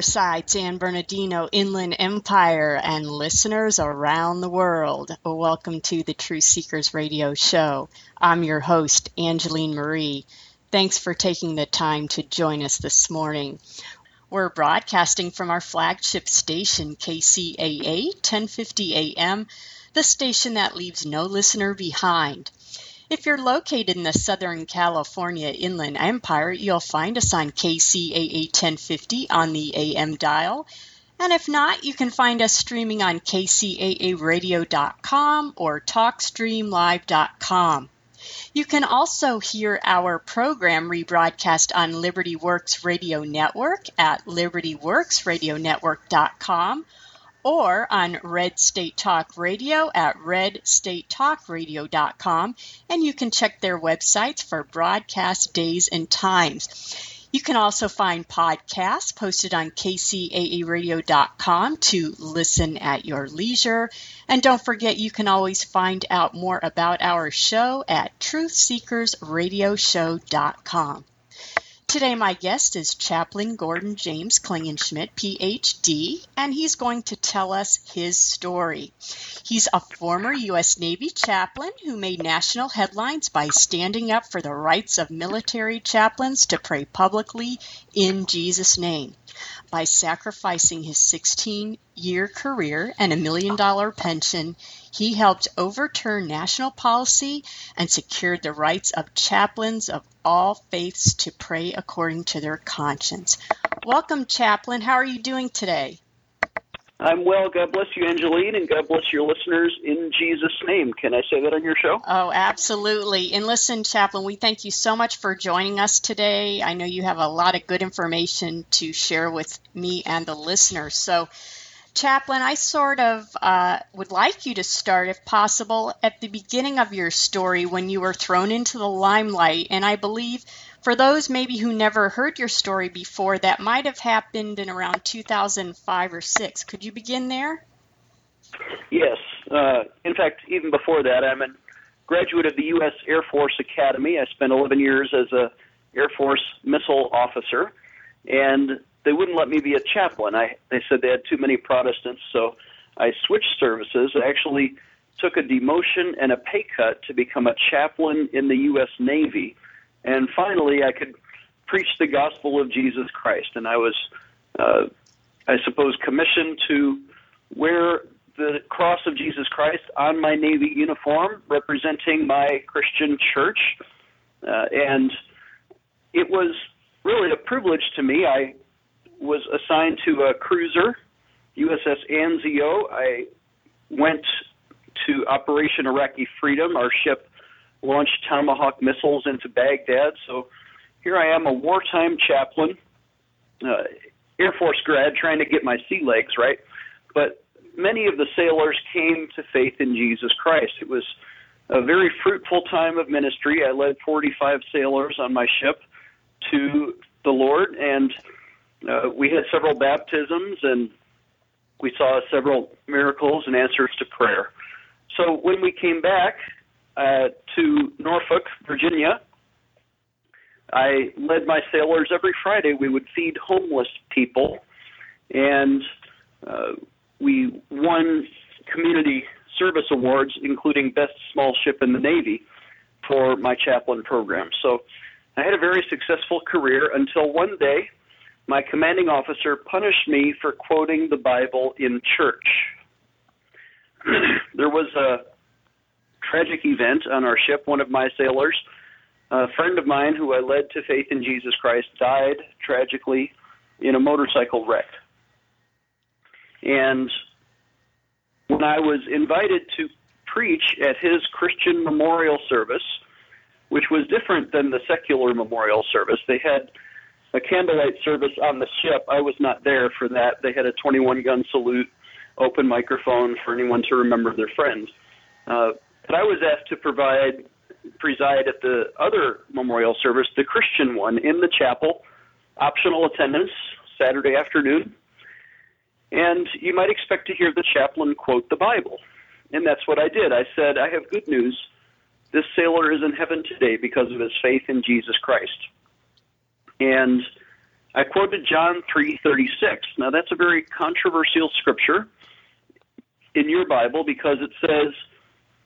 Riverside, San Bernardino, Inland Empire, and listeners around the world. Welcome to the Truth Seekers Radio Show. I'm your host, Angeline Marie. Thanks for taking the time to join us this morning. We're broadcasting from our flagship station, KCAA 1050 AM, the station that leaves no listener behind. If you're located in the Southern California Inland Empire, you'll find us on KCAA 1050 on the AM dial. And if not, you can find us streaming on kcaaradio.com or talkstreamlive.com. You can also hear our program rebroadcast on Liberty Works Radio Network at libertyworksradionetwork.com or on Red State Talk Radio at redstatetalkradio.com, and you can check their websites for broadcast days and times. You can also find podcasts posted on kcaaradio.com to listen at your leisure. And don't forget, you can always find out more about our show at truthseekersradioshow.com. Today, my guest is Chaplain Gordon James Klingenschmitt, PhD, and he's going to tell us his story. He's a former U.S. Navy chaplain who made national headlines by standing up for the rights of military chaplains to pray publicly in Jesus' name by sacrificing his 16 year career and a million dollar pension, he helped overturn national policy and secured the rights of chaplains of all faiths to pray according to their conscience. Welcome, Chaplain. How are you doing today? I'm well. God bless you, Angeline, and God bless your listeners in Jesus' name. Can I say that on your show? Oh, absolutely. And listen, Chaplain, we thank you so much for joining us today. I know you have a lot of good information to share with me and the listeners. So, Chaplain, I sort of uh, would like you to start, if possible, at the beginning of your story when you were thrown into the limelight. And I believe for those maybe who never heard your story before, that might have happened in around 2005 or 6. Could you begin there? Yes. Uh, in fact, even before that, I'm a graduate of the U.S. Air Force Academy. I spent 11 years as a Air Force missile officer, and they wouldn't let me be a chaplain. I they said they had too many Protestants, so I switched services. I actually took a demotion and a pay cut to become a chaplain in the U.S. Navy and finally I could preach the gospel of Jesus Christ. And I was, uh, I suppose, commissioned to wear the cross of Jesus Christ on my Navy uniform, representing my Christian church. Uh, and it was really a privilege to me. I was assigned to a cruiser, USS Anzio. I went to Operation Iraqi Freedom. Our ship launched Tomahawk missiles into Baghdad. So here I am, a wartime chaplain, uh, Air Force grad, trying to get my sea legs right. But many of the sailors came to faith in Jesus Christ. It was a very fruitful time of ministry. I led 45 sailors on my ship to the Lord, and uh, we had several baptisms and we saw several miracles and answers to prayer. So when we came back, uh, to Norfolk, Virginia. I led my sailors every Friday. We would feed homeless people, and uh, we won community service awards, including Best Small Ship in the Navy, for my chaplain program. So I had a very successful career until one day my commanding officer punished me for quoting the Bible in church. there was a tragic event on our ship. One of my sailors, a friend of mine who I led to faith in Jesus Christ, died tragically in a motorcycle wreck. And when I was invited to preach at his Christian memorial service, which was different than the secular memorial service, they had a candlelight service on the ship. I was not there for that. They had a 21 gun salute, open microphone for anyone to remember their friends. Uh, but I was asked to provide preside at the other memorial service, the Christian one, in the chapel, optional attendance, Saturday afternoon. And you might expect to hear the chaplain quote the Bible. And that's what I did. I said, I have good news. This sailor is in heaven today because of his faith in Jesus Christ. And I quoted John 3:36. Now that's a very controversial scripture in your Bible because it says,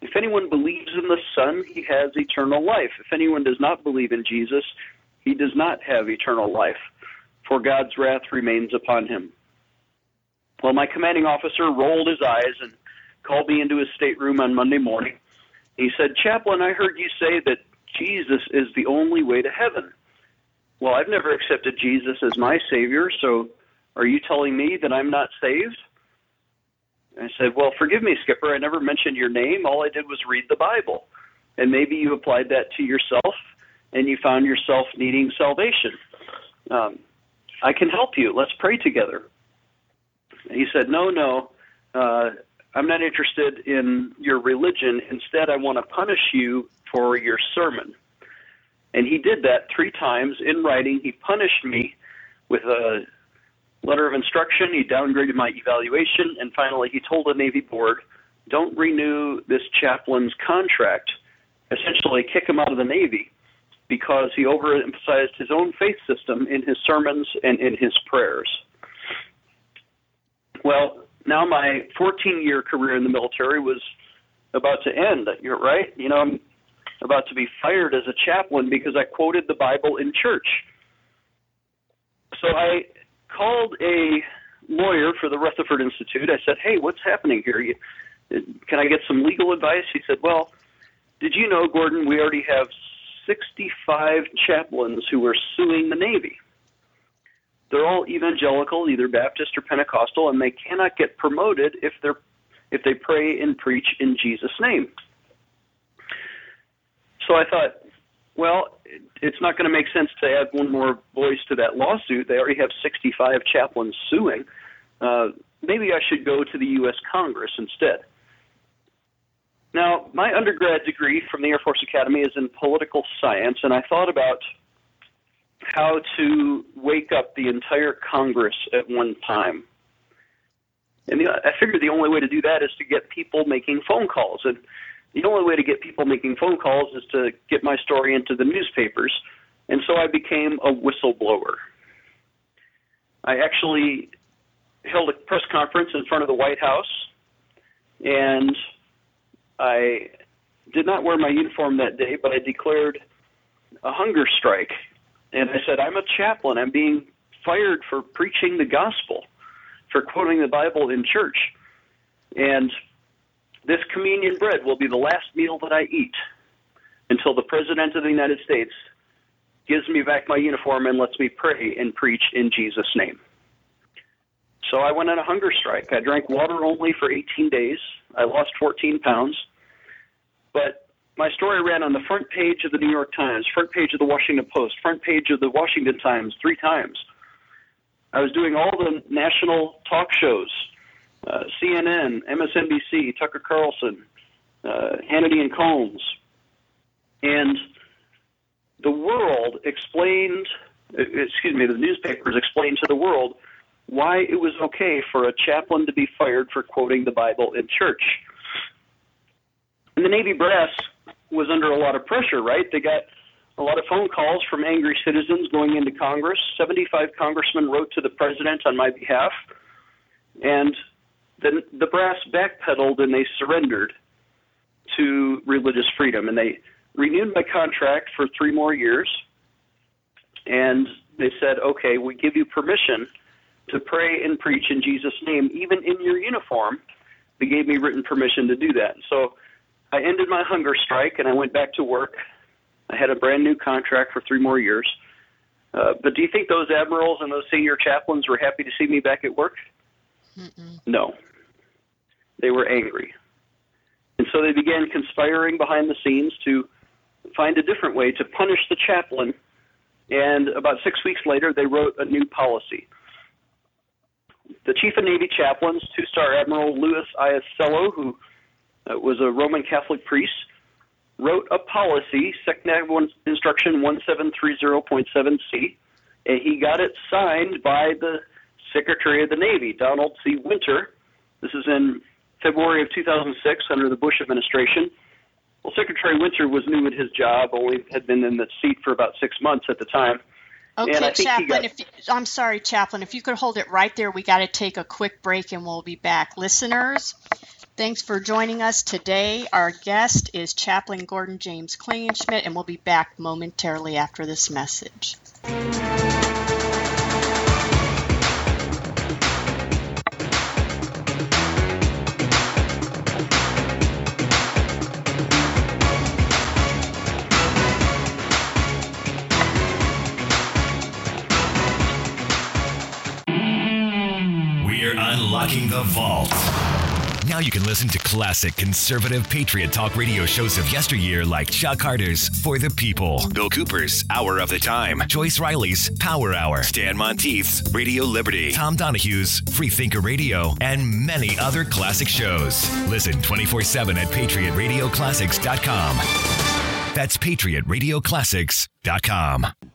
"If anyone believes in the Son, he has eternal life. If anyone does not believe in Jesus, he does not have eternal life, for God's wrath remains upon him." Well, my commanding officer rolled his eyes and called me into his stateroom on Monday morning. He said, "Chaplain, I heard you say that Jesus is the only way to heaven." Well, I've never accepted Jesus as my Savior, so are you telling me that I'm not saved? I said, Well, forgive me, Skipper. I never mentioned your name. All I did was read the Bible. And maybe you applied that to yourself and you found yourself needing salvation. Um, I can help you. Let's pray together. And he said, No, no. Uh, I'm not interested in your religion. Instead, I want to punish you for your sermon. And he did that three times in writing. He punished me with a letter of instruction. He downgraded my evaluation. And finally, he told the Navy board, don't renew this chaplain's contract. Essentially, kick him out of the Navy because he overemphasized his own faith system in his sermons and in his prayers. Well, now my 14 year career in the military was about to end. You're right. You know, I'm about to be fired as a chaplain because I quoted the Bible in church. So I called a lawyer for the Rutherford Institute. I said, "Hey, what's happening here? You, can I get some legal advice?" He said, "Well, did you know, Gordon, we already have 65 chaplains who are suing the Navy. They're all evangelical, either Baptist or Pentecostal, and they cannot get promoted if they're if they pray and preach in Jesus' name." So I thought, well, it's not going to make sense to add one more voice to that lawsuit. They already have 65 chaplains suing. Uh, maybe I should go to the U.S. Congress instead. Now, my undergrad degree from the Air Force Academy is in political science, and I thought about how to wake up the entire Congress at one time. And the, I figured the only way to do that is to get people making phone calls. And the only way to get people making phone calls is to get my story into the newspapers. And so I became a whistleblower. I actually held a press conference in front of the White House, and I did not wear my uniform that day, but I declared a hunger strike. And I said, I'm a chaplain. I'm being fired for preaching the gospel, for quoting the Bible in church. And this communion bread will be the last meal that I eat until the President of the United States gives me back my uniform and lets me pray and preach in Jesus' name. So I went on a hunger strike. I drank water only for 18 days. I lost 14 pounds. But my story ran on the front page of the New York Times, front page of the Washington Post, front page of the Washington Times three times. I was doing all the national talk shows uh, CNN, MSNBC, Tucker Carlson, uh, Hannity and Colmes, and the world explained, uh, excuse me, the newspapers explained to the world why it was okay for a chaplain to be fired for quoting the Bible in church. And the Navy brass was under a lot of pressure, right? They got a lot of phone calls from angry citizens going into Congress. 75 congressmen wrote to the president on my behalf. And then the brass backpedaled and they surrendered to religious freedom. And they renewed my contract for three more years. And they said okay we give you permission to pray and preach in jesus name even in your uniform. They gave me written permission to do that. So i ended my hunger strike and i went back to work. I had a brand new contract for three more years. Uh, but do you think those admirals and those senior chaplains were happy to see me back at work? Mm-mm. No. They were angry. And so they began conspiring behind the scenes to find a different way to punish the chaplain. And about six weeks later, they wrote a new policy. The chief of Navy chaplains, two star Admiral Louis Iasiello, who uh, was a Roman Catholic priest, wrote a policy, SecNav Instruction 1730.7c, and he got it signed by the Secretary of the Navy, Donald C. Winter. This is in February of 2006 under the Bush administration. Well, Secretary Winter was new at his job, only had been in the seat for about six months at the time. Okay, Chaplain. Got... If you, I'm sorry, Chaplain. If you could hold it right there, we got to take a quick break, and we'll be back. Listeners, thanks for joining us today. Our guest is Chaplain Gordon James Klingenschmitt, and we'll be back momentarily after this message. The Vault. Now you can listen to classic conservative patriot talk radio shows of yesteryear like Chuck Harder's For the People, Bill Cooper's Hour of the Time, Joyce Riley's Power Hour, Stan Monteith's Radio Liberty, Tom Donahue's Free Thinker Radio, and many other classic shows. Listen 24 7 at patriotradioclassics.com. That's patriotradioclassics.com.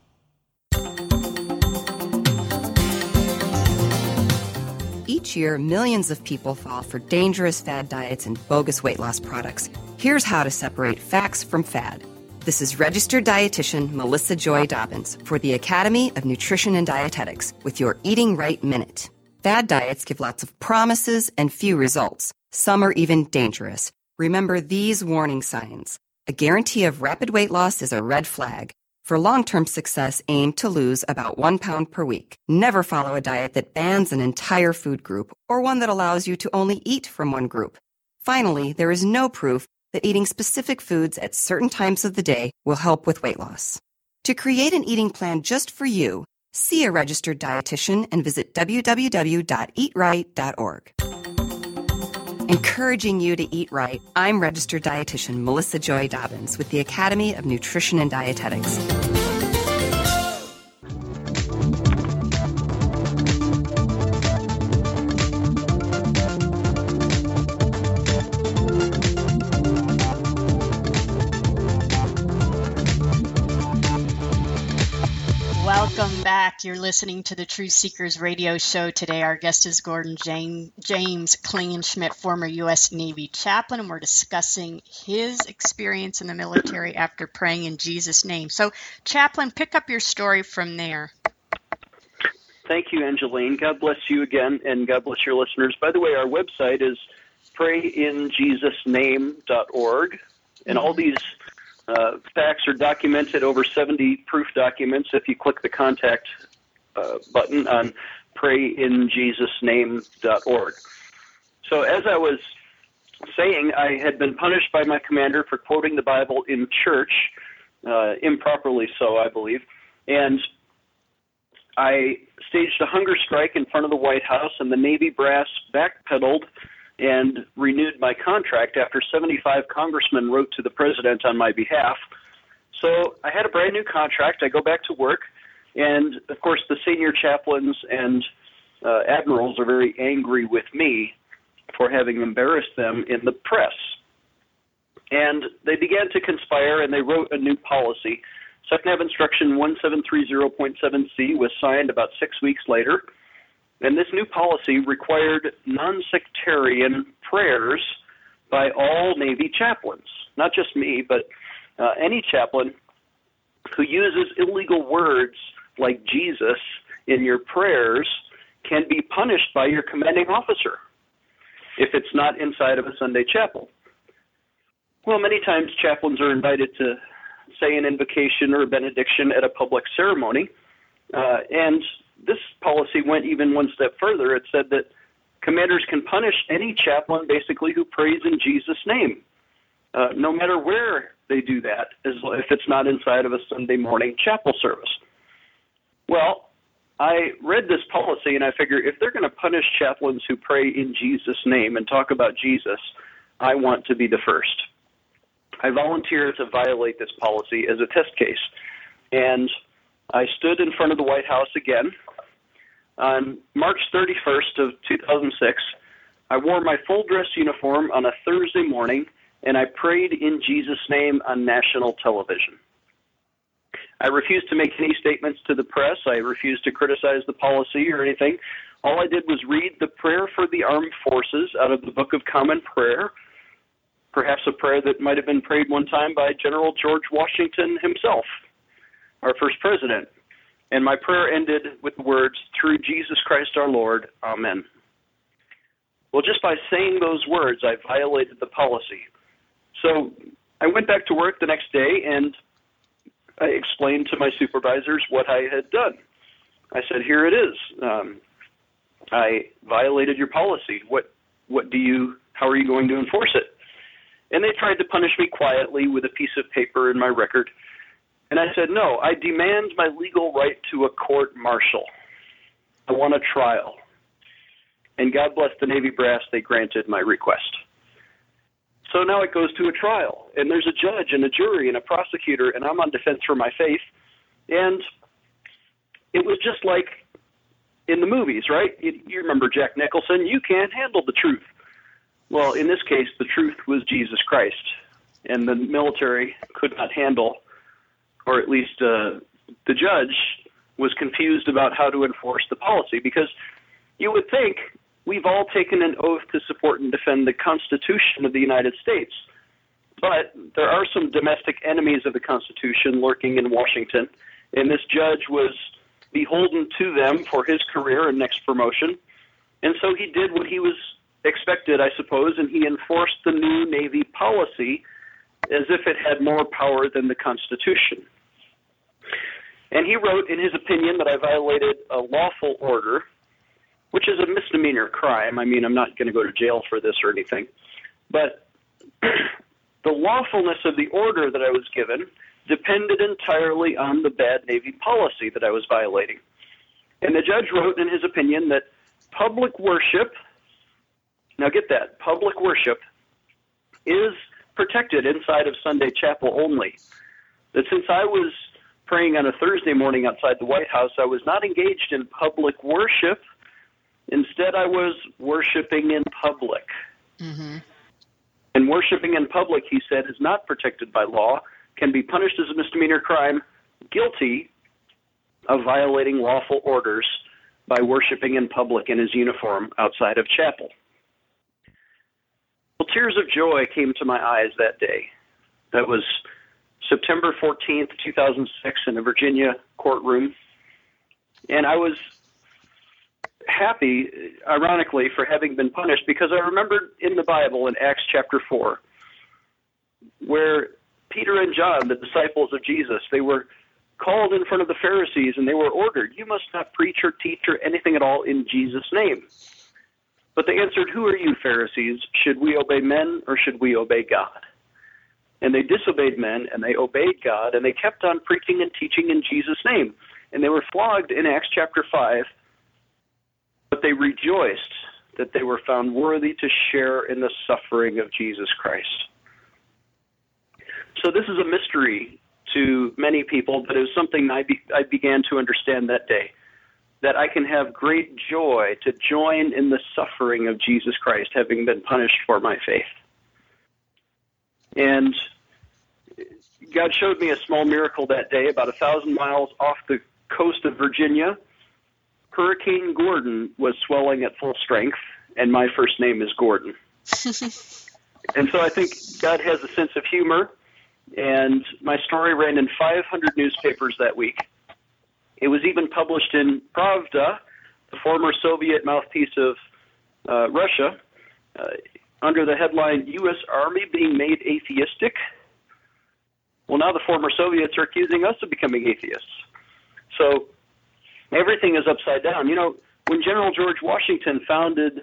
Each year, millions of people fall for dangerous fad diets and bogus weight loss products. Here's how to separate facts from fad. This is registered dietitian Melissa Joy Dobbins for the Academy of Nutrition and Dietetics with your Eating Right Minute. Fad diets give lots of promises and few results. Some are even dangerous. Remember these warning signs. A guarantee of rapid weight loss is a red flag. For long term success, aim to lose about one pound per week. Never follow a diet that bans an entire food group or one that allows you to only eat from one group. Finally, there is no proof that eating specific foods at certain times of the day will help with weight loss. To create an eating plan just for you, see a registered dietitian and visit www.eatright.org encouraging you to eat right. I'm registered dietitian Melissa Joy Dobbins with the Academy of Nutrition and Dietetics. Welcome back. You're listening to the Truth Seekers radio show today. Our guest is Gordon James, James Klingenschmitt, former U.S. Navy chaplain, and we're discussing his experience in the military after praying in Jesus' name. So, chaplain, pick up your story from there. Thank you, Angeline. God bless you again, and God bless your listeners. By the way, our website is prayinjesusname.org, and all mm-hmm. these uh, facts are documented over 70 proof documents if you click the contact uh, button on prayinjesusname.org. So, as I was saying, I had been punished by my commander for quoting the Bible in church, uh, improperly so, I believe. And I staged a hunger strike in front of the White House, and the Navy brass backpedaled and renewed my contract after 75 congressmen wrote to the president on my behalf. So I had a brand new contract. I go back to work, and of course, the senior chaplains and uh, admirals are very angry with me for having embarrassed them in the press. And they began to conspire, and they wrote a new policy. SecNav Instruction 1730.7c was signed about six weeks later and this new policy required non sectarian prayers by all Navy chaplains, not just me, but uh, any chaplain who uses illegal words like Jesus in your prayers can be punished by your commanding officer if it's not inside of a Sunday chapel. Well, many times chaplains are invited to say an invocation or a benediction at a public ceremony, uh, and this policy went even one step further. It said that commanders can punish any chaplain basically who prays in Jesus' name, uh, no matter where they do that, as if it's not inside of a Sunday morning chapel service. Well, I read this policy and I figure if they're going to punish chaplains who pray in Jesus' name and talk about Jesus, I want to be the first. I volunteered to violate this policy as a test case. And I stood in front of the White House again on March 31st of 2006, I wore my full dress uniform on a Thursday morning and I prayed in Jesus' name on national television. I refused to make any statements to the press. I refused to criticize the policy or anything. All I did was read the prayer for the armed forces out of the Book of Common Prayer, perhaps a prayer that might have been prayed one time by General George Washington himself, our first president. and my prayer ended with the words, Through Jesus Christ our Lord, Amen. Well, just by saying those words, I violated the policy. So I went back to work the next day and I explained to my supervisors what I had done. I said, "Here it is. Um, I violated your policy. What what do you? How are you going to enforce it?" And they tried to punish me quietly with a piece of paper in my record. And I said, "No, I demand my legal right to a court martial. I want a trial." And God bless the Navy brass, they granted my request. So now it goes to a trial, and there's a judge and a jury and a prosecutor, and I'm on defense for my faith. And it was just like in the movies, right? You, remember Jack Nicholson, you can't handle the truth. Well, in this case, the truth was Jesus Christ, and the military could not handle, or at least uh, the judge was confused about how to enforce the policy because you would think we've all taken an oath to support and defend the Constitution of the United States. But there are some domestic enemies of the Constitution lurking in Washington, and this judge was beholden to them for his career and next promotion. And so he did what he was expected, I suppose, and he enforced the new Navy policy as if it had more power than the Constitution. And he wrote in his opinion that I violated a lawful order, which is a misdemeanor crime. I mean, I'm not going to go to jail for this or anything. But the lawfulness of the order that I was given depended entirely on the bad Navy policy that I was violating. And the judge wrote in his opinion that public worship, now get that, public worship is protected inside of Sunday chapel only. That since I was praying on a Thursday morning outside the White House, I was not engaged in public worship. Instead, I was worshiping in public. Mm-hmm. And worshiping in public, he said, is not protected by law can be punished as a misdemeanor crime, guilty of violating lawful orders by worshiping in public in his uniform outside of chapel. Well, tears of joy came to my eyes that day. That was September 14th, 2006, in a Virginia courtroom. And I was happy, ironically, for having been punished because I remembered in the Bible in Acts chapter 4 where Peter and John, the disciples of Jesus, they were called in front of the Pharisees and they were ordered, You must not preach or teach or anything at all in Jesus' name. But they answered, Who are you, Pharisees? Should we obey men or should we obey God? And they disobeyed men and they obeyed God and they kept on preaching and teaching in Jesus' name. And they were flogged in Acts chapter 5, but they rejoiced that they were found worthy to share in the suffering of Jesus Christ. So this is a mystery to many people, but it was something I, be, I began to understand that day. That I can have great joy to join in the suffering of Jesus Christ, having been punished for my faith. And God showed me a small miracle that day, about a thousand miles off the coast of Virginia. Hurricane Gordon was swelling at full strength, and my first name is Gordon. and so I think God has a sense of humor and my story ran in 500 newspapers that week. It was even published in Pravda, the former Soviet mouthpiece of uh, Russia, uh, under the headline U.S. Army being made atheistic. Well, now the former Soviets are accusing us of becoming atheists. So everything is upside down. You know, when General George Washington founded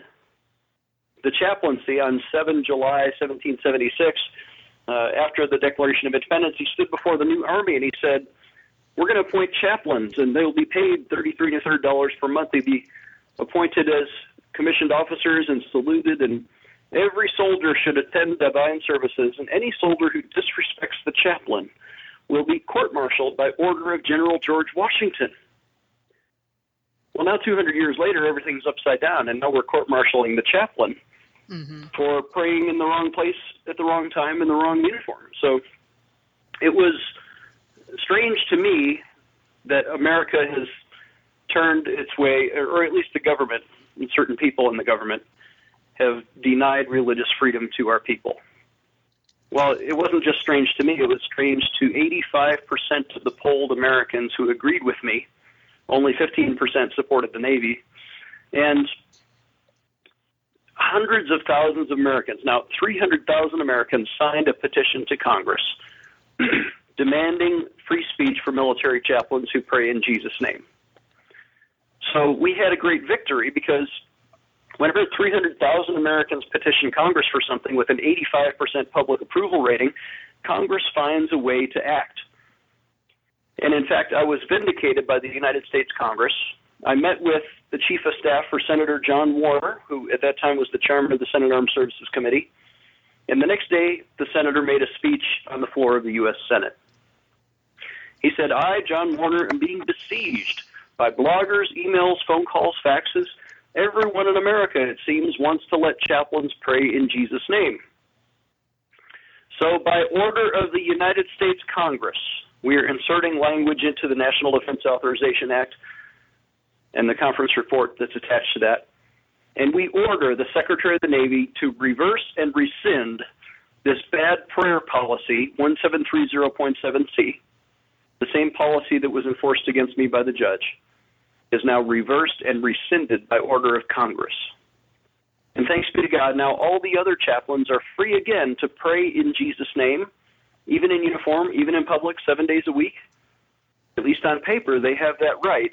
the chaplaincy on 7 July 1776, uh, after the Declaration of Independence, he stood before the new army and he said, "We're going to appoint chaplains, and they will be paid thirty-three to thirty dollars per month. They'll be appointed as commissioned officers and saluted, and every soldier should attend divine services. And any soldier who disrespects the chaplain will be court-martialed by order of General George Washington." Well, now 200 years later, everything's upside down, and now we're court-martialing the chaplain mm-hmm. for praying in the wrong place at the wrong time in the wrong uniform. So it was strange to me that America has turned its way, or at least the government and certain people in the government have denied religious freedom to our people. Well, it wasn't just strange to me, it was strange to 85% of the polled Americans who agreed with me Only 15% supported the Navy. And hundreds of thousands of Americans, now 300,000 Americans, signed a petition to Congress demanding free speech for military chaplains who pray in Jesus' name. So we had a great victory because whenever 300,000 Americans petition Congress for something with an 85% public approval rating, Congress finds a way to act. And in fact, I was vindicated by the United States Congress. I met with the Chief of Staff for Senator John Warner, who at that time was the chairman of the Senate Armed Services Committee. And the next day, the senator made a speech on the floor of the U.S. Senate. He said, I, John Warner, am being besieged by bloggers, emails, phone calls, faxes. Everyone in America, it seems, wants to let chaplains pray in Jesus' name. So, by order of the United States Congress, we are inserting language into the National Defense Authorization Act and the conference report that's attached to that. And we order the Secretary of the Navy to reverse and rescind this bad prayer policy, 1730.7c, the same policy that was enforced against me by the judge, is now reversed and rescinded by order of Congress. And thanks be to God, now all the other chaplains are free again to pray in Jesus' name, even in uniform, even in public, seven days a week. At least on paper, they have that right.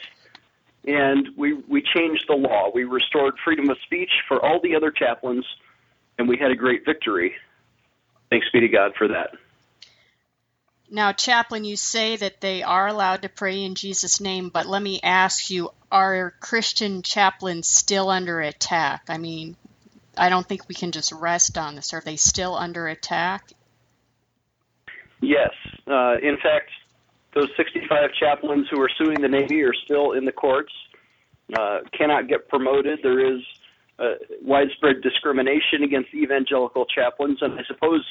And we, we changed the law. We restored freedom of speech for all the other chaplains, and we had a great victory. Thanks be to God for that. Now, Chaplain, you say that they are allowed to pray in Jesus' name, but let me ask you are Christian chaplains still under attack? I mean, I don't think we can just rest on this. Are they still under attack? Yes. Uh, in fact, those 65 chaplains who are suing the Navy are still in the courts, uh, cannot get promoted. There is uh, widespread discrimination against evangelical chaplains, and I suppose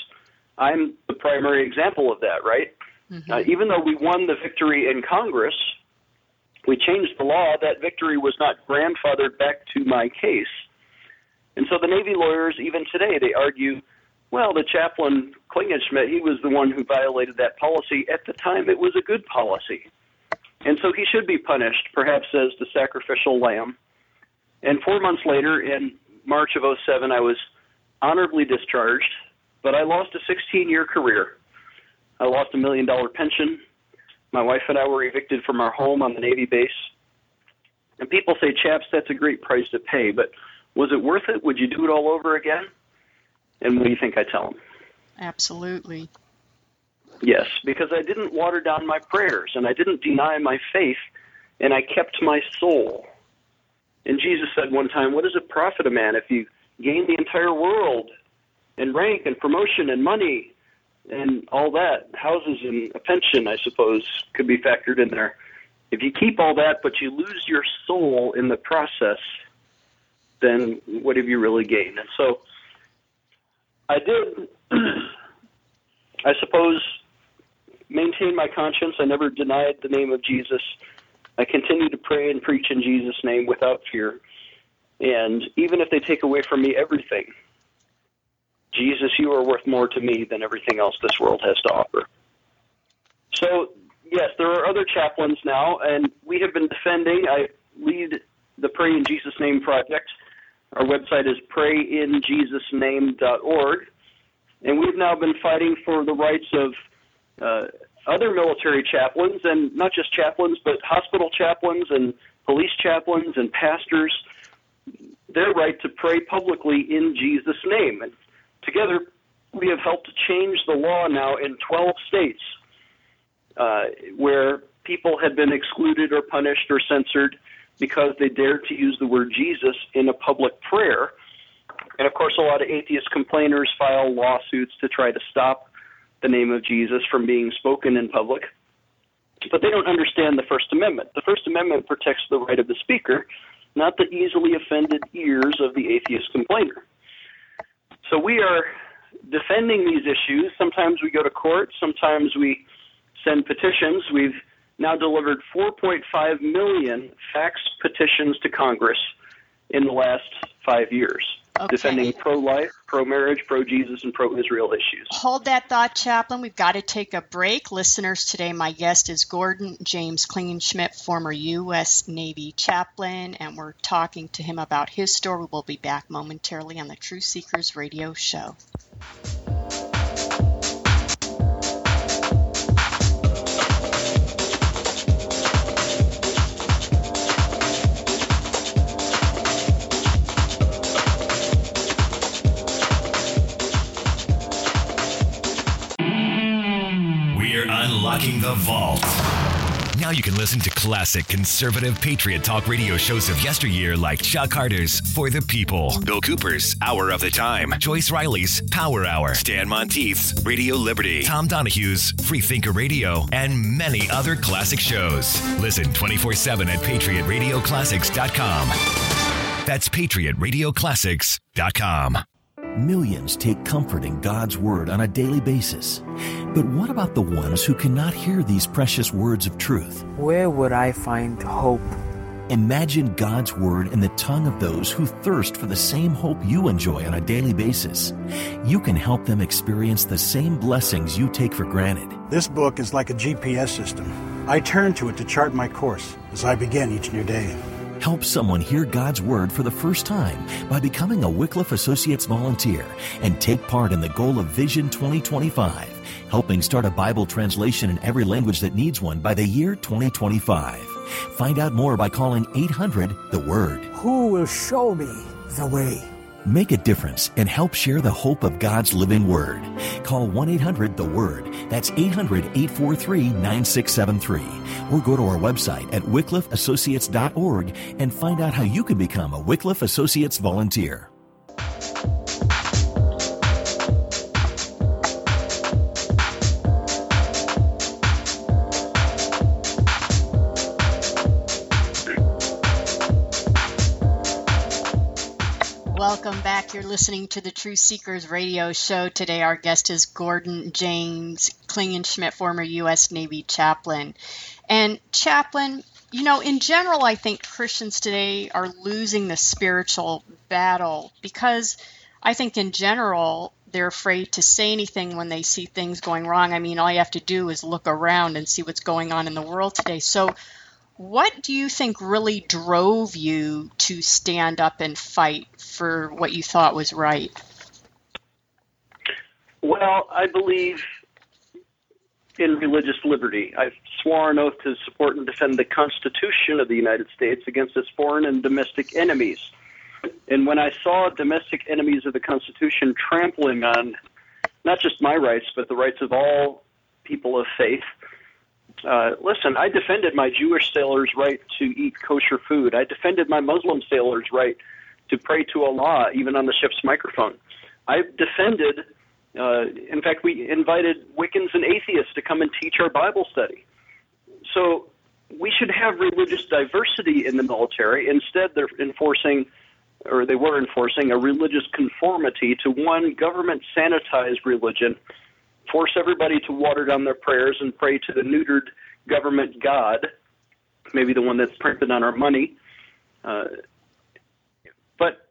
I'm the primary example of that, right? Mm-hmm. Uh, even though we won the victory in Congress, we changed the law. That victory was not grandfathered back to my case. And so the Navy lawyers, even today, they argue, well, the chaplain Klingenschmitt, he was the one who violated that policy. At the time, it was a good policy. And so he should be punished, perhaps as the sacrificial lamb. And four months later, in March of 07, I was honorably discharged but I lost a 16 year career. I lost a million dollar pension. My wife and I were evicted from our home on the Navy base. And people say, Chaps, that's a great price to pay, but was it worth it? Would you do it all over again? And what do you think I tell them? Absolutely. Yes, because I didn't water down my prayers and I didn't deny my faith and I kept my soul. And Jesus said one time, What does it profit a man if you gain the entire world and rank and promotion and money and all that. Houses and a pension, I suppose, could be factored in there. If you keep all that, but you lose your soul in the process, then what have you really gained? And so I did, I suppose, maintain my conscience. I never denied the name of Jesus. I continue to pray and preach in Jesus' name without fear. And even if they take away from me everything, Jesus, you are worth more to me than everything else this world has to offer. So, yes, there are other chaplains now, and we have been defending. I lead the Pray in Jesus' Name project. Our website is prayinjesusname.org, and we've now been fighting for the rights of uh, other military chaplains, and not just chaplains, but hospital chaplains and police chaplains and pastors, their right to pray publicly in Jesus' name. And Together, we have helped change the law now in 12 states uh, where people had been excluded or punished or censored because they dared to use the word Jesus in a public prayer. And of course, a lot of atheist complainers file lawsuits to try to stop the name of Jesus from being spoken in public. But they don't understand the First Amendment. The First Amendment protects the right of the speaker, not the easily offended ears of the atheist complainer. So we are defending these issues. Sometimes we go to court, sometimes we send petitions. We've now delivered 4.5 million fax petitions to Congress in the last five years. Okay. defending pro life, pro marriage, pro Jesus, and pro Israel issues. Hold that thought, Chaplain. We've got to take a break. Listeners, today my guest is Gordon James Klingenschmitt, former U.S. Navy chaplain, and we're talking to him about his story. We'll be back momentarily on the Truth Seekers radio show. The Vault. Now you can listen to classic conservative patriot talk radio shows of yesteryear like Chuck Harder's For the People, Bill Cooper's Hour of the Time, Joyce Riley's Power Hour, Stan Monteith's Radio Liberty, Tom Donahue's Free Thinker Radio, and many other classic shows. Listen 24 7 at patriotradioclassics.com. That's patriotradioclassics.com. Millions take comfort in God's Word on a daily basis. But what about the ones who cannot hear these precious words of truth? Where would I find hope? Imagine God's Word in the tongue of those who thirst for the same hope you enjoy on a daily basis. You can help them experience the same blessings you take for granted. This book is like a GPS system. I turn to it to chart my course as I begin each new day. Help someone hear God's Word for the first time by becoming a Wycliffe Associates volunteer and take part in the goal of Vision 2025, helping start a Bible translation in every language that needs one by the year 2025. Find out more by calling 800 The Word. Who will show me the way? Make a difference and help share the hope of God's living Word. Call 1 800 The Word. That's 800 843 9673. Or go to our website at wycliffeassociates.org and find out how you can become a Wycliffe Associates volunteer. You're listening to the Truth Seekers radio show. Today, our guest is Gordon James Klingenschmitt, former U.S. Navy chaplain. And, chaplain, you know, in general, I think Christians today are losing the spiritual battle because I think in general, they're afraid to say anything when they see things going wrong. I mean, all you have to do is look around and see what's going on in the world today. So, what do you think really drove you to stand up and fight for what you thought was right? Well, I believe in religious liberty. I've sworn an oath to support and defend the Constitution of the United States against its foreign and domestic enemies. And when I saw domestic enemies of the Constitution trampling on not just my rights, but the rights of all people of faith, uh, listen, I defended my Jewish sailors' right to eat kosher food. I defended my Muslim sailors' right to pray to Allah, even on the ship's microphone. I defended, uh, in fact, we invited Wiccans and atheists to come and teach our Bible study. So we should have religious diversity in the military. Instead, they're enforcing, or they were enforcing, a religious conformity to one government sanitized religion force everybody to water down their prayers and pray to the neutered government God, maybe the one that's printed on our money. Uh, but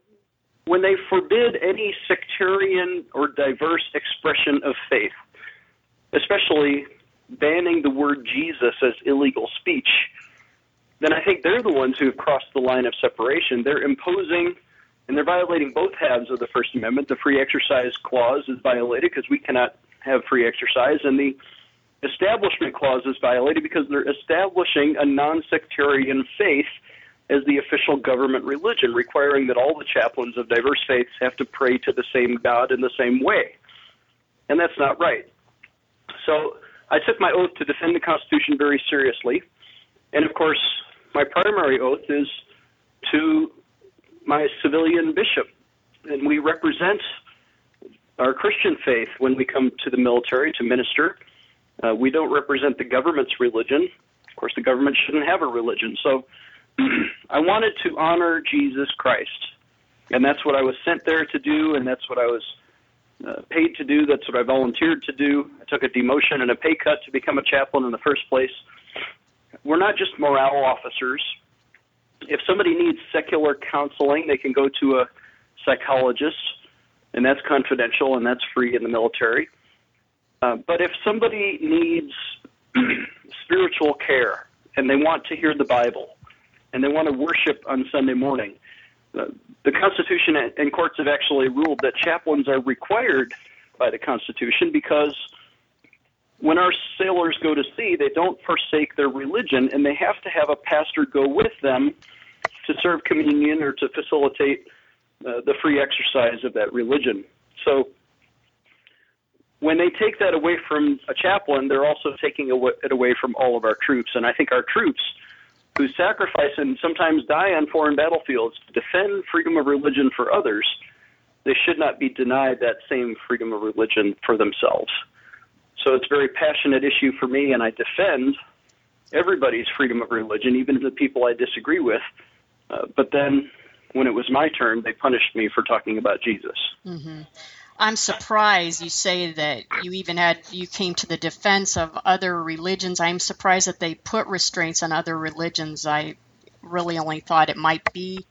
when they forbid any sectarian or diverse expression of faith, especially banning the word Jesus as illegal speech, then I think they're the ones who have crossed the line of separation. They're imposing and they're violating both halves of the First Amendment. The free exercise clause is violated because we cannot have free exercise, and the Establishment Clause is violated because they're establishing a non sectarian faith as the official government religion, requiring that all the chaplains of diverse faiths have to pray to the same God in the same way. And that's not right. So I took my oath to defend the Constitution very seriously. And of course, my primary oath is to my civilian bishop. And we represent our Christian faith when we come to the military to minister. Uh, we don't represent the government's religion. Of course, the government shouldn't have a religion. So I wanted to honor Jesus Christ. And that's what I was sent there to do, and that's what I was uh, paid to do. That's what I volunteered to do. I took a demotion and a pay cut to become a chaplain in the first place. We're not just morale officers. If somebody needs secular counseling, they can go to a psychologists, and that's confidential and that's free in the military. Uh, but if somebody needs spiritual care and they want to hear the Bible and they want to worship on Sunday morning, uh, the Constitution and courts have actually ruled that chaplains are required by the Constitution because when our sailors go to sea, they don't forsake their religion and they have to have a pastor go with them to serve communion or to facilitate uh, the free exercise of that religion. So when they take that away from a chaplain, they're also taking it away from all of our troops. And I think our troops who sacrifice and sometimes die on foreign battlefields to defend freedom of religion for others, they should not be denied that same freedom of religion for themselves. So it's a very passionate issue for me, and I defend everybody's freedom of religion, even the people I disagree with. Uh, but then, when it was my turn, they punished me for talking about Jesus. Mm-hmm. I'm surprised you say that you even had you came to the defense of other religions. I'm surprised that they put restraints on other religions. I really only thought it might be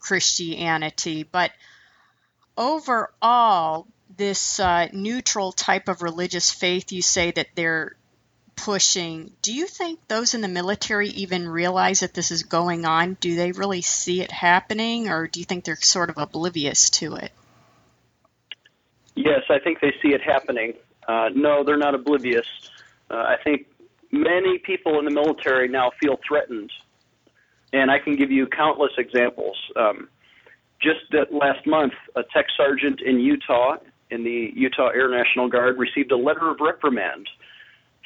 Christianity, but overall, this uh, neutral type of religious faith you say that they're pushing, do you think those in the military even realize that this is going on? Do they really see it happening, or do you think they're sort of oblivious to it? Yes, I think they see it happening. Uh, no, they're not oblivious. Uh, I think many people in the military now feel threatened, and I can give you countless examples. Um, just last month, a tech sergeant in Utah, in the Utah Air National Guard, received a letter of reprimand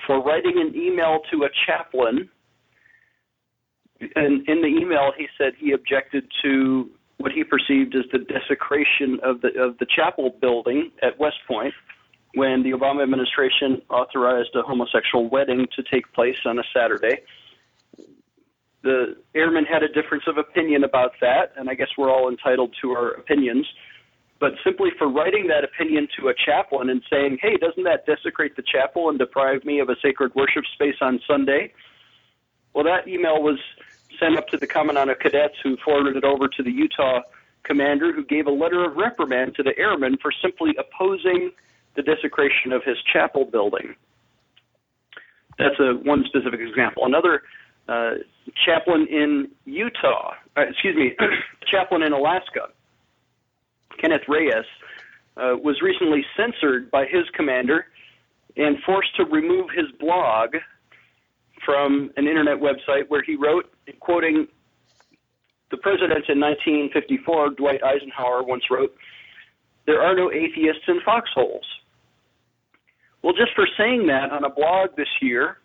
for writing an email to a chaplain. And in the email, he said he objected to what he perceived as the desecration of the of the chapel building at West Point when the Obama administration authorized a homosexual wedding to take place on a Saturday. The airman had a difference of opinion about that, and I guess we're all entitled to our opinions. But simply for writing that opinion to a chaplain and saying, hey, doesn't that desecrate the chapel and deprive me of a sacred worship space on Sunday? Well, that email was sent up to the Commandant of Cadets, who forwarded it over to the Utah commander, who gave a letter of reprimand to the airman for simply opposing the desecration of his chapel building. That's a one specific example. Another uh, chaplain in Utah, uh, excuse me, chaplain in Alaska, Kenneth Reyes, uh, was recently censored by his commander and forced to remove his blog from an internet website where he wrote, quoting the president in 1954, Dwight Eisenhower, once wrote, There are no atheists in foxholes. Well, just for saying that on a blog this year,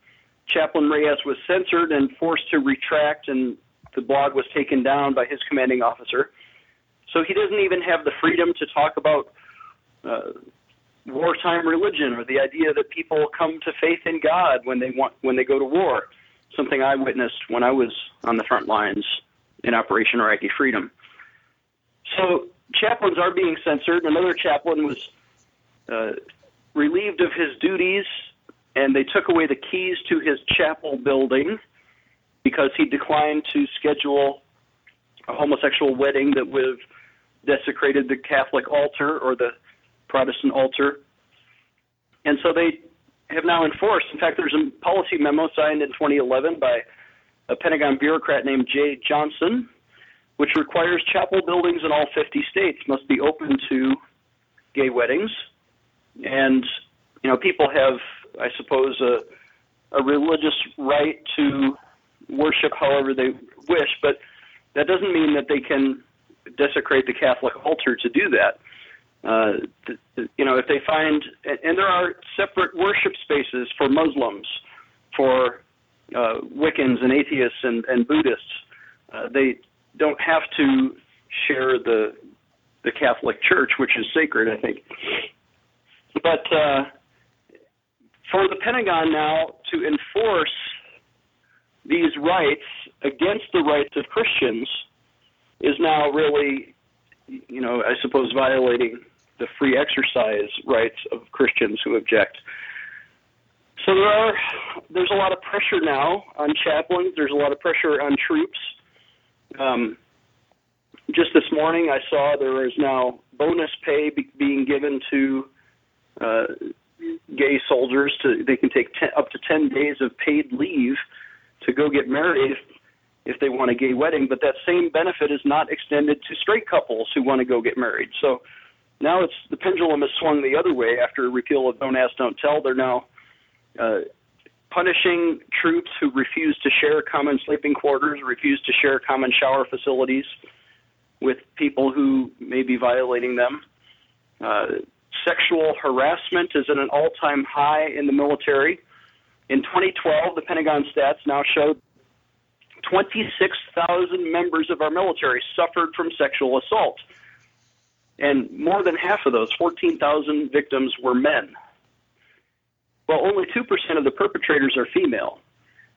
Chaplain Reyes was censored and forced to retract, and the blog was taken down by his commanding officer. So he doesn't even have the freedom to talk about uh, wartime religion or the idea that people come to faith in God when they want when they go to war. Something I witnessed when I was on the front lines in Operation Iraqi Freedom. So chaplains are being censored. Another chaplain was uh, relieved of his duties, and they took away the keys to his chapel building because he declined to schedule a homosexual wedding that would have desecrated the Catholic altar or the Protestant altar. And so they have now enforced, in fact, there's a policy memo signed in 2011 by a Pentagon bureaucrat named Jay Johnson, which requires chapel buildings in all 50 states must be open to gay weddings. And, you know, people have, I suppose, a, a religious right to worship however they wish, but that doesn't mean that they can desecrate the Catholic altar to do that. Uh, you know, if they find, and there are separate worship spaces for Muslims, for uh, Wiccans and atheists and, and Buddhists. Uh, they don't have to share the the Catholic Church, which is sacred, I think. But uh, for the Pentagon now to enforce these rights against the rights of Christians is now really, you know, I suppose violating the free exercise rights of Christians who object. So there are there's a lot of pressure now on chaplains. There's a lot of pressure on troops. Um, just this morning, I saw there is now bonus pay be- being given to uh, gay soldiers. To they can take ten, up to ten days of paid leave to go get married if, they want a gay wedding. But that same benefit is not extended to straight couples who want to go get married. So now it's the pendulum has swung the other way after repeal of Don't Ask, Don't Tell. They're now uh, punishing troops who refuse to share common sleeping quarters, refuse to share common shower facilities with people who may be violating them. Uh, sexual harassment is at an all time high in the military. In 2012, the Pentagon stats now showed 26,000 members of our military suffered from sexual assault. And more than half of those, 14,000 victims, were men. Well, only 2% of the perpetrators are female.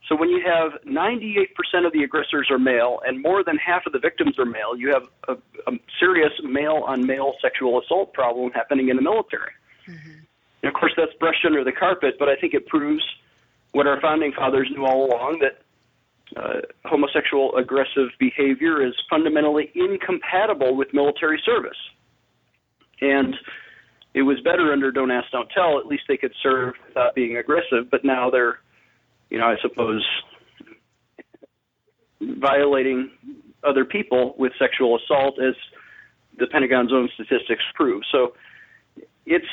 So when you have 98% of the aggressors are male and more than half of the victims are male, you have a, a serious male on male sexual assault problem happening in the military. Mm-hmm. And of course, that's brushed under the carpet, but I think it proves what our founding fathers knew all along that uh, homosexual aggressive behavior is fundamentally incompatible with military service. And it was better under Don't Ask, Don't Tell. At least they could serve without being aggressive, but now they're you know, I suppose violating other people with sexual assault, as the Pentagon's own statistics prove. So it's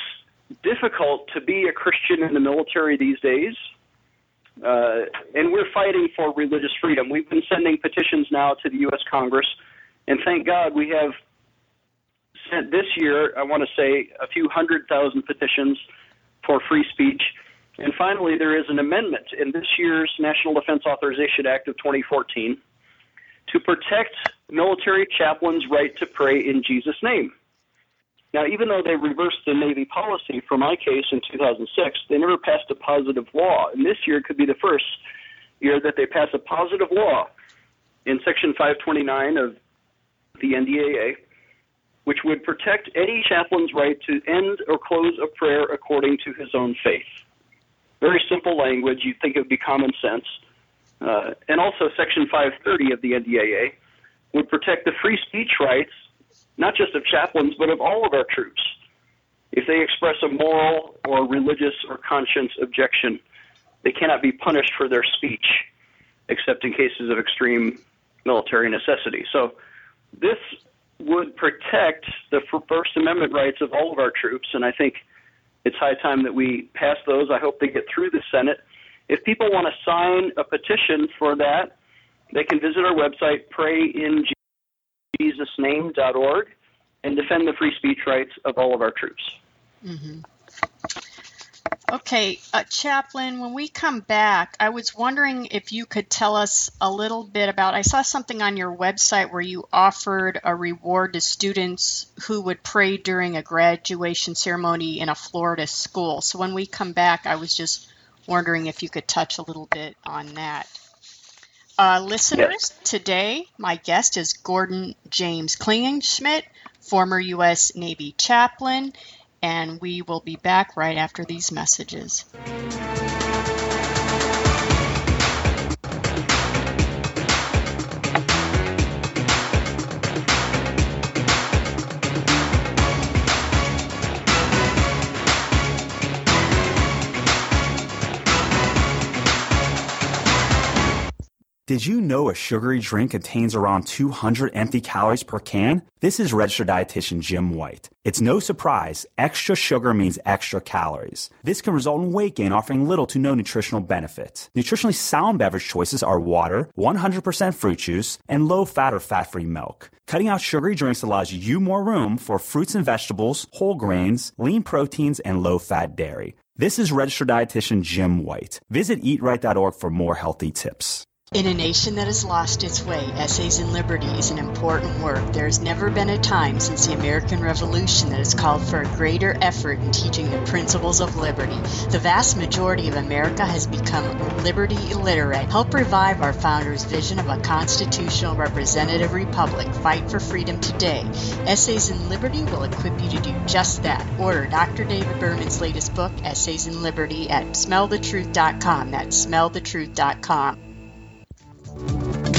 difficult to be a Christian in the military these days. Uh, and we're fighting for religious freedom. We've been sending petitions now to the U.S. Congress, and thank God we have sent this year, I want to say, a few hundred thousand petitions for free speech. And finally, there is an amendment in this year's National Defense Authorization Act of 2014 to protect military chaplains' right to pray in Jesus' name. Now, even though they reversed the Navy policy for my case in 2006, they never passed a positive law. And this year could be the first year that they pass a positive law in Section 529 of the NDAA, which would protect any chaplain's right to end or close a prayer according to his own faith. Very simple language. You'd think it would be common sense. Uh, and also, Section 530 of the NDAA would protect the free speech rights, not just of chaplains, but of all of our troops. If they express a moral or religious or conscience objection, they cannot be punished for their speech, except in cases of extreme military necessity. So, this would protect the First Amendment rights of all of our troops, and I think it's high time that we pass those. I hope they get through the Senate. If people want to sign a petition for that, they can visit our website, prayinjesusname.org, and defend the free speech rights of all of our troops. Mm-hmm. Okay, uh, Chaplain, when we come back, I was wondering if you could tell us a little bit about. I saw something on your website where you offered a reward to students who would pray during a graduation ceremony in a Florida school. So when we come back, I was just wondering if you could touch a little bit on that. Uh, listeners, yes. today my guest is Gordon James Klingenschmitt, former U.S. Navy chaplain and we will be back right after these messages. Did you know a sugary drink contains around 200 empty calories per can? This is registered dietitian Jim White. It's no surprise, extra sugar means extra calories. This can result in weight gain offering little to no nutritional benefit. Nutritionally sound beverage choices are water, 100% fruit juice, and low fat or fat free milk. Cutting out sugary drinks allows you more room for fruits and vegetables, whole grains, lean proteins, and low fat dairy. This is registered dietitian Jim White. Visit eatright.org for more healthy tips. In a nation that has lost its way, Essays in Liberty is an important work. There has never been a time since the American Revolution that has called for a greater effort in teaching the principles of liberty. The vast majority of America has become liberty illiterate. Help revive our founders' vision of a constitutional representative republic. Fight for freedom today. Essays in Liberty will equip you to do just that. Order Dr. David Berman's latest book, Essays in Liberty, at smellthetruth.com. That's smellthetruth.com. Thank you.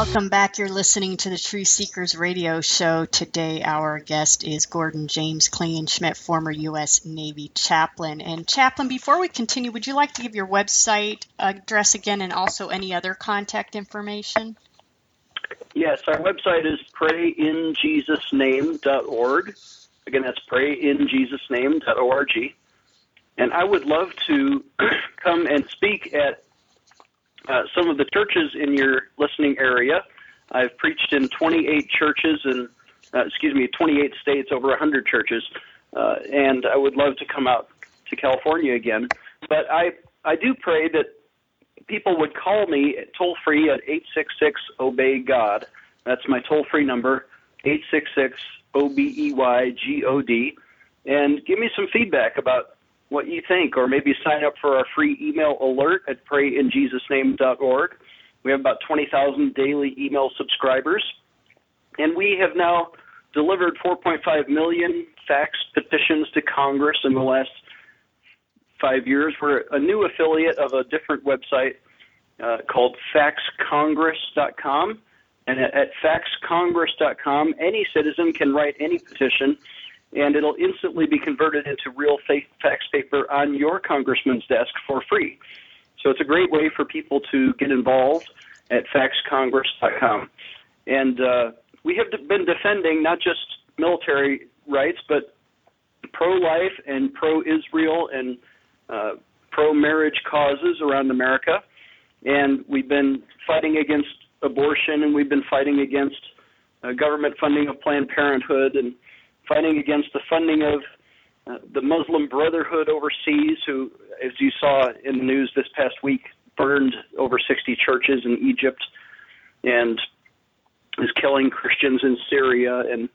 Welcome back. You're listening to the Truth Seekers radio show. Today, our guest is Gordon James Klingenschmitt, former U.S. Navy chaplain. And, chaplain, before we continue, would you like to give your website address again and also any other contact information? Yes, our website is prayinjesusname.org. Again, that's prayinjesusname.org. And I would love to come and speak at uh, some of the churches in your listening area. I've preached in 28 churches and, uh, excuse me, 28 states, over 100 churches, uh, and I would love to come out to California again. But I, I do pray that people would call me toll free at 866 Obey God. That's my toll free number, 866 O B E Y G O D, and give me some feedback about what you think, or maybe sign up for our free email alert at prayinjesusname.org. We have about 20,000 daily email subscribers, and we have now delivered 4.5 million fax petitions to Congress in the last five years. We're a new affiliate of a different website uh, called faxcongress.com. And at, at faxcongress.com, any citizen can write any petition and it'll instantly be converted into real fax paper on your congressman's desk for free. So it's a great way for people to get involved at faxcongress.com. And uh, we have been defending not just military rights, but pro life and pro Israel and uh, pro marriage causes around America. And we've been fighting against abortion and we've been fighting against uh, government funding of Planned Parenthood and fighting against the funding of uh, the Muslim Brotherhood overseas, who, as you saw in the news this past week, burned over 60 churches in Egypt and is killing Christians in Syria. And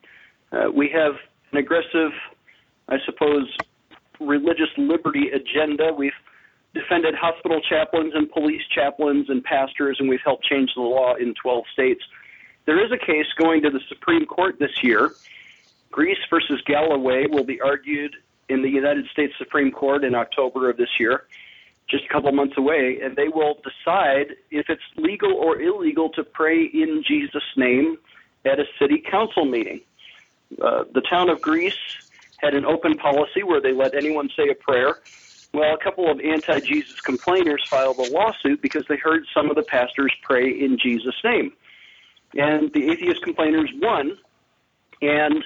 uh, we have an aggressive, I suppose, religious liberty agenda. We've defended hospital chaplains and police chaplains and pastors, and we've helped change the law in 12 states. There is a case going to the Supreme Court this year Greece versus Galloway will be argued in the United States Supreme Court in October of this year, just a couple months away, and they will decide if it's legal or illegal to pray in Jesus' name at a city council meeting. Uh, the town of Greece had an open policy where they let anyone say a prayer. Well, a couple of anti Jesus complainers filed a lawsuit because they heard some of the pastors pray in Jesus' name. And the atheist complainers won, and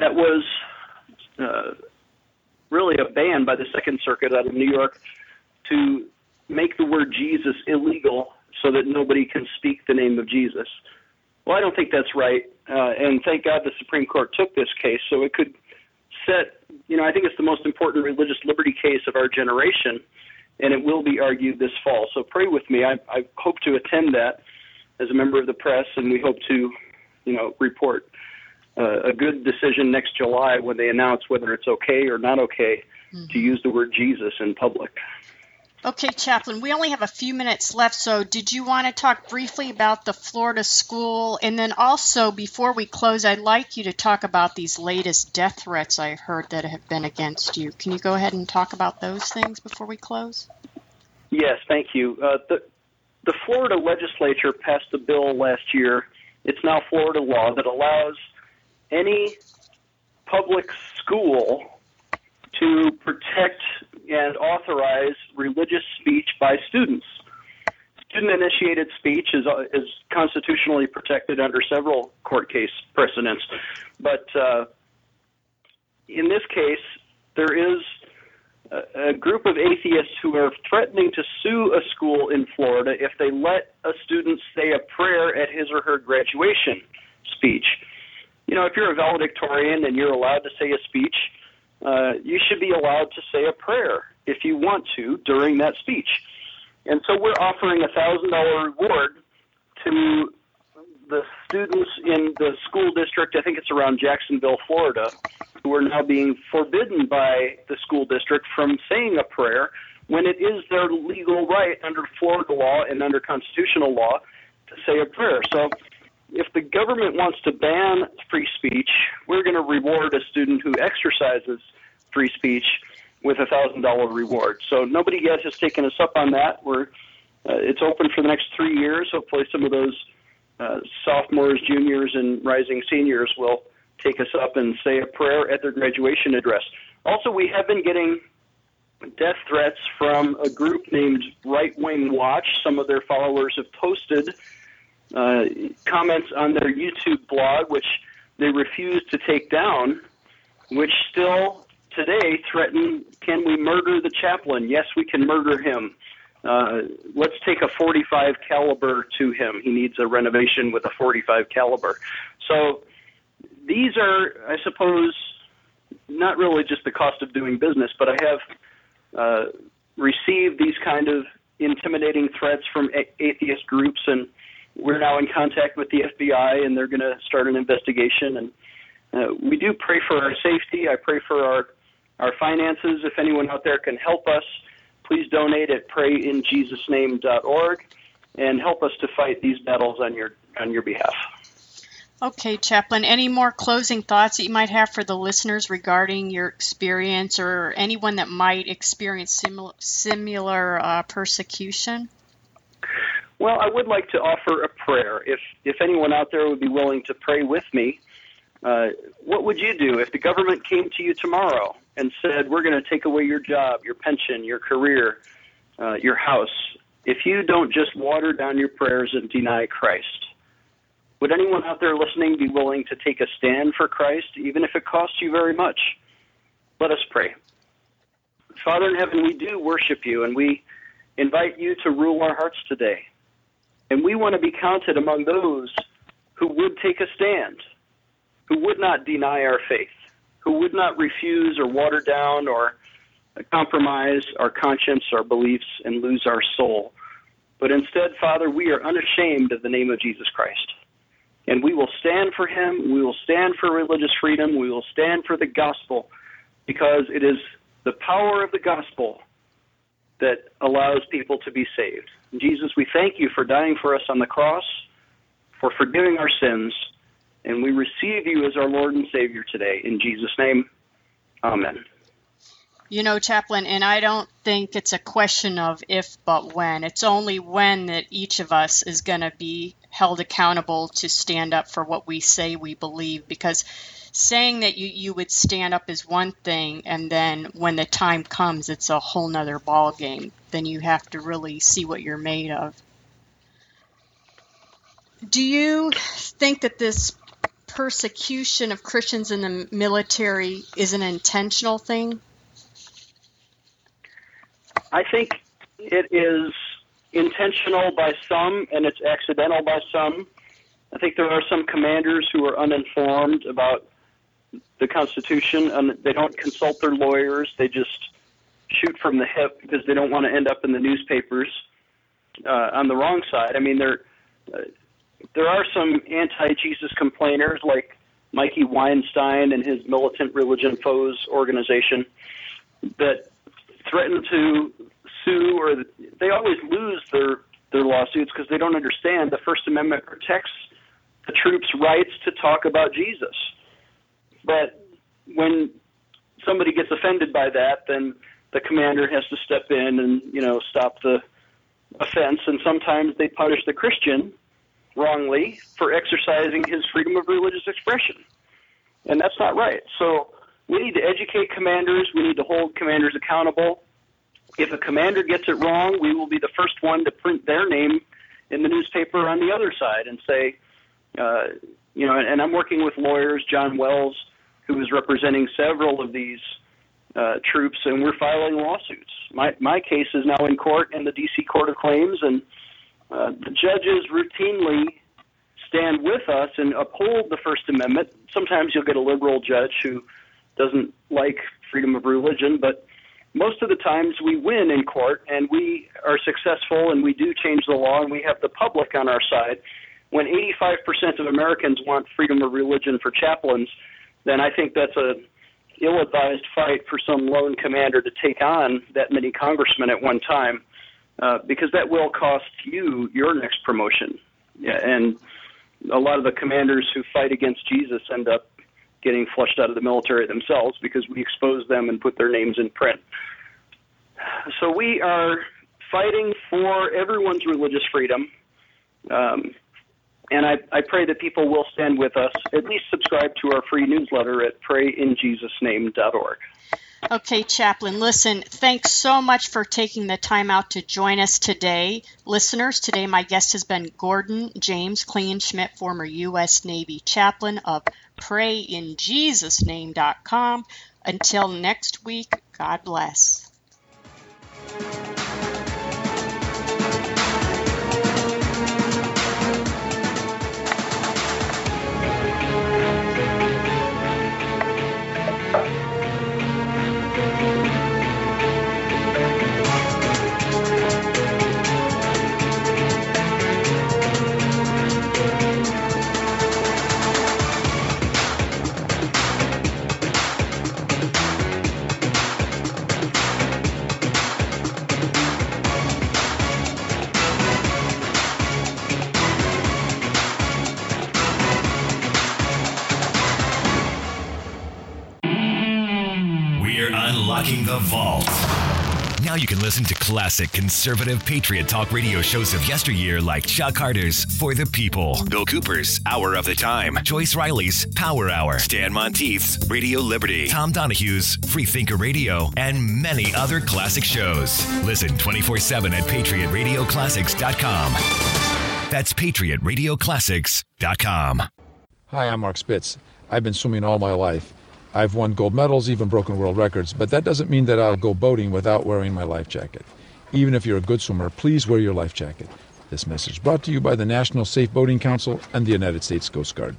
that was uh, really a ban by the Second Circuit out of New York to make the word Jesus illegal so that nobody can speak the name of Jesus. Well, I don't think that's right, uh, and thank God the Supreme Court took this case so it could set. You know, I think it's the most important religious liberty case of our generation, and it will be argued this fall. So pray with me. I, I hope to attend that as a member of the press, and we hope to, you know, report uh, a good decision next July when they announce whether it's okay or not okay mm-hmm. to use the word Jesus in public. Okay, Chaplain, we only have a few minutes left, so did you want to talk briefly about the Florida school? And then also, before we close, I'd like you to talk about these latest death threats I heard that have been against you. Can you go ahead and talk about those things before we close? Yes, thank you. Uh, the, the Florida legislature passed a bill last year. It's now Florida law that allows any public school to protect and authorize religious speech by students. Student initiated speech is, uh, is constitutionally protected under several court case precedents. But uh, in this case, there is a, a group of atheists who are threatening to sue a school in Florida if they let a student say a prayer at his or her graduation speech you know, if you're a valedictorian and you're allowed to say a speech, uh, you should be allowed to say a prayer if you want to during that speech. And so we're offering a thousand dollar reward to the students in the school district. I think it's around Jacksonville, Florida, who are now being forbidden by the school district from saying a prayer when it is their legal right under Florida law and under constitutional law to say a prayer. So if the government wants to ban free speech, we're going to reward a student who exercises free speech with a thousand dollar reward. So nobody yet has taken us up on that. We're uh, it's open for the next three years. Hopefully, some of those uh, sophomores, juniors, and rising seniors will take us up and say a prayer at their graduation address. Also, we have been getting death threats from a group named Right Wing Watch. Some of their followers have posted uh, comments on their YouTube blog, which they refuse to take down, which still today threaten can we murder the chaplain? Yes, we can murder him. Uh, let's take a 45 caliber to him. He needs a renovation with a 45 caliber. So these are, I suppose, not really just the cost of doing business, but I have uh, received these kind of intimidating threats from a- atheist groups, and we're now in contact with the FBI, and they're going to start an investigation. And uh, we do pray for our safety. I pray for our our finances. If anyone out there can help us, please donate at prayinjesusname.org and help us to fight these battles on your on your behalf. Okay, Chaplain, any more closing thoughts that you might have for the listeners regarding your experience or anyone that might experience similar, similar uh, persecution? Well, I would like to offer a prayer. If, if anyone out there would be willing to pray with me, uh, what would you do if the government came to you tomorrow and said, We're going to take away your job, your pension, your career, uh, your house, if you don't just water down your prayers and deny Christ? Would anyone out there listening be willing to take a stand for Christ, even if it costs you very much? Let us pray. Father in heaven, we do worship you and we invite you to rule our hearts today. And we want to be counted among those who would take a stand, who would not deny our faith, who would not refuse or water down or compromise our conscience, our beliefs, and lose our soul. But instead, Father, we are unashamed of the name of Jesus Christ. And we will stand for him. We will stand for religious freedom. We will stand for the gospel because it is the power of the gospel that allows people to be saved. Jesus, we thank you for dying for us on the cross, for forgiving our sins, and we receive you as our Lord and Savior today. In Jesus' name, amen. You know, Chaplain, and I don't think it's a question of if but when. It's only when that each of us is going to be held accountable to stand up for what we say we believe because saying that you, you would stand up is one thing and then when the time comes it's a whole nother ball game then you have to really see what you're made of. Do you think that this persecution of christians in the military is an intentional thing? I think it is intentional by some and it's accidental by some. I think there are some commanders who are uninformed about the Constitution and they don't consult their lawyers. They just shoot from the hip because they don't want to end up in the newspapers uh, on the wrong side. I mean, there uh, there are some anti-Jesus complainers like Mikey Weinstein and his Militant Religion Foes organization that threaten to sue, or they always lose their their lawsuits because they don't understand the First Amendment protects the troops' rights to talk about Jesus. But when somebody gets offended by that, then the commander has to step in and you know stop the offense. And sometimes they punish the Christian wrongly for exercising his freedom of religious expression, and that's not right. So we need to educate commanders. We need to hold commanders accountable. If a commander gets it wrong, we will be the first one to print their name in the newspaper on the other side and say, uh, you know, and I'm working with lawyers, John Wells, who is representing several of these uh, troops, and we're filing lawsuits. My my case is now in court in the D.C. Court of Claims, and uh, the judges routinely stand with us and uphold the First Amendment. Sometimes you'll get a liberal judge who doesn't like freedom of religion, but most of the times we win in court and we are successful and we do change the law and we have the public on our side. When 85% of Americans want freedom of religion for chaplains, then I think that's a ill-advised fight for some lone commander to take on that many congressmen at one time, uh, because that will cost you your next promotion. Yeah, and a lot of the commanders who fight against Jesus end up getting flushed out of the military themselves because we expose them and put their names in print. So we are fighting for everyone's religious freedom. Um, and I, I pray that people will stand with us. At least subscribe to our free newsletter at prayinjesusname.org. Okay, Chaplain, listen, thanks so much for taking the time out to join us today. Listeners, today my guest has been Gordon James Klingenschmitt, former U.S. Navy chaplain of PrayInJesusName.com. Until next week, God bless. Vault. Now you can listen to classic conservative patriot talk radio shows of yesteryear like Chuck Harder's For the People, Bill Cooper's Hour of the Time, Joyce Riley's Power Hour, Stan Monteith's Radio Liberty, Tom Donahue's Free Thinker Radio, and many other classic shows. Listen 24 7 at patriotradioclassics.com. That's patriotradioclassics.com. Hi, I'm Mark Spitz. I've been swimming all my life. I've won gold medals, even broken world records, but that doesn't mean that I'll go boating without wearing my life jacket. Even if you're a good swimmer, please wear your life jacket. This message brought to you by the National Safe Boating Council and the United States Coast Guard.